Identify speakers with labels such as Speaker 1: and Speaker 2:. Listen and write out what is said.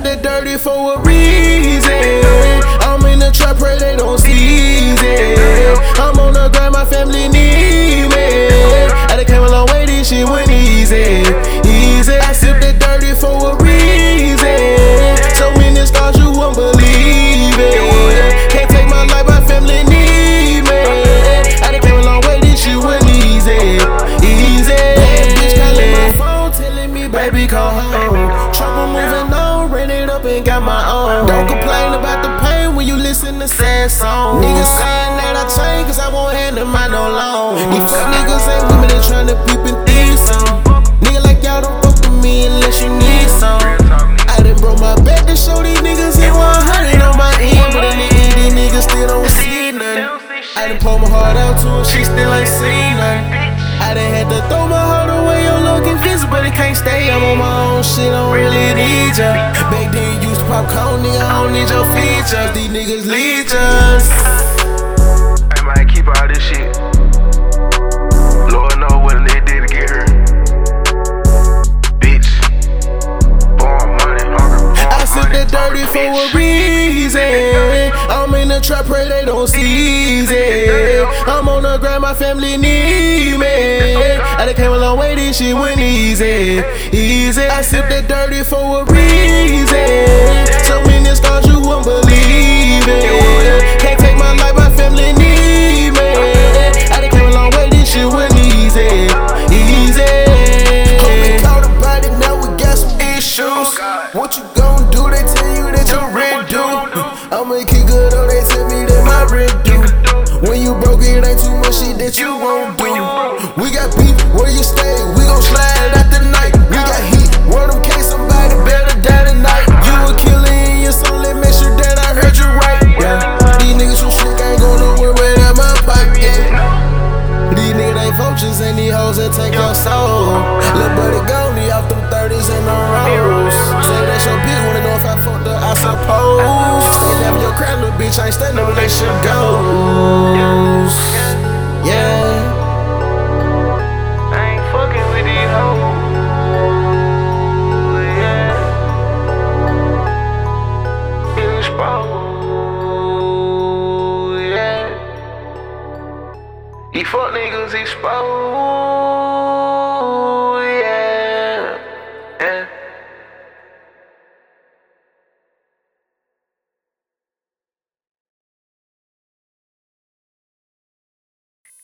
Speaker 1: dirty for a reason. I'm in the trap, pray they don't seize it. I'm on the grind, my family need me. I done came a long way, this shit easy. Easy. I sip that dirty for a reason. So you won't believe it. Can't take my life, my family. I done came a long way, this shit went easy. Easy. Bitch calling my phone, telling me, baby, come home. Trouble moving on, and got my own. Don't complain about the pain when you listen to sad songs. Niggas saying that I change, cause I won't hand them out no loan. These fuck niggas ain't women, they tryna peep and thief some. Nigga like y'all don't fuck with me unless you need some. I done broke my back to show these niggas ain't 100 on my end, but in the end, these niggas still don't see nothing. I done pulled my heart out to her, she still ain't seen nothing. I done had to throw my heart away, your look convinced, but it can't stay. I'm on my own shit, I don't really need ya. Back then, you to pop cone, nigga, I don't need your features. These niggas legions.
Speaker 2: Hey man, keep all this shit. Lord know what they did to get her. Bitch. Born money, hunger,
Speaker 1: I sip that dirty for a reason. I'm in the trap, pray they don't seize it. I'm on the grind, my family need me. I done came a long way, this shit went easy. Easy. I sip that dirty for a reason. So many stars, you won't believe it. Can't take my life, my family need me. I done came a long way, this shit went easy. Easy. Homie caught about it, now we got some issues. What you gon' do? They tell you that your rent due. I'ma kick it up, they tell me that my rent due. When you broke, it ain't too much shit that you won't do. We got beef, where you stay? We gon' slide out the night. We got heat, word them case, somebody better die tonight. You a killer in your soul, let make sure that I heard you right. Yeah. These niggas from shit ain't going nowhere without my pipe. Yeah. These niggas ain't vultures and these hoes that take your soul. Lil' buddy me off them 30s and the rolls. Say that's your bitch, wanna know if I fucked her, I suppose. And have your crap, little bitch, I ain't stand no relationship goes.
Speaker 2: He fuck niggas, he spoke.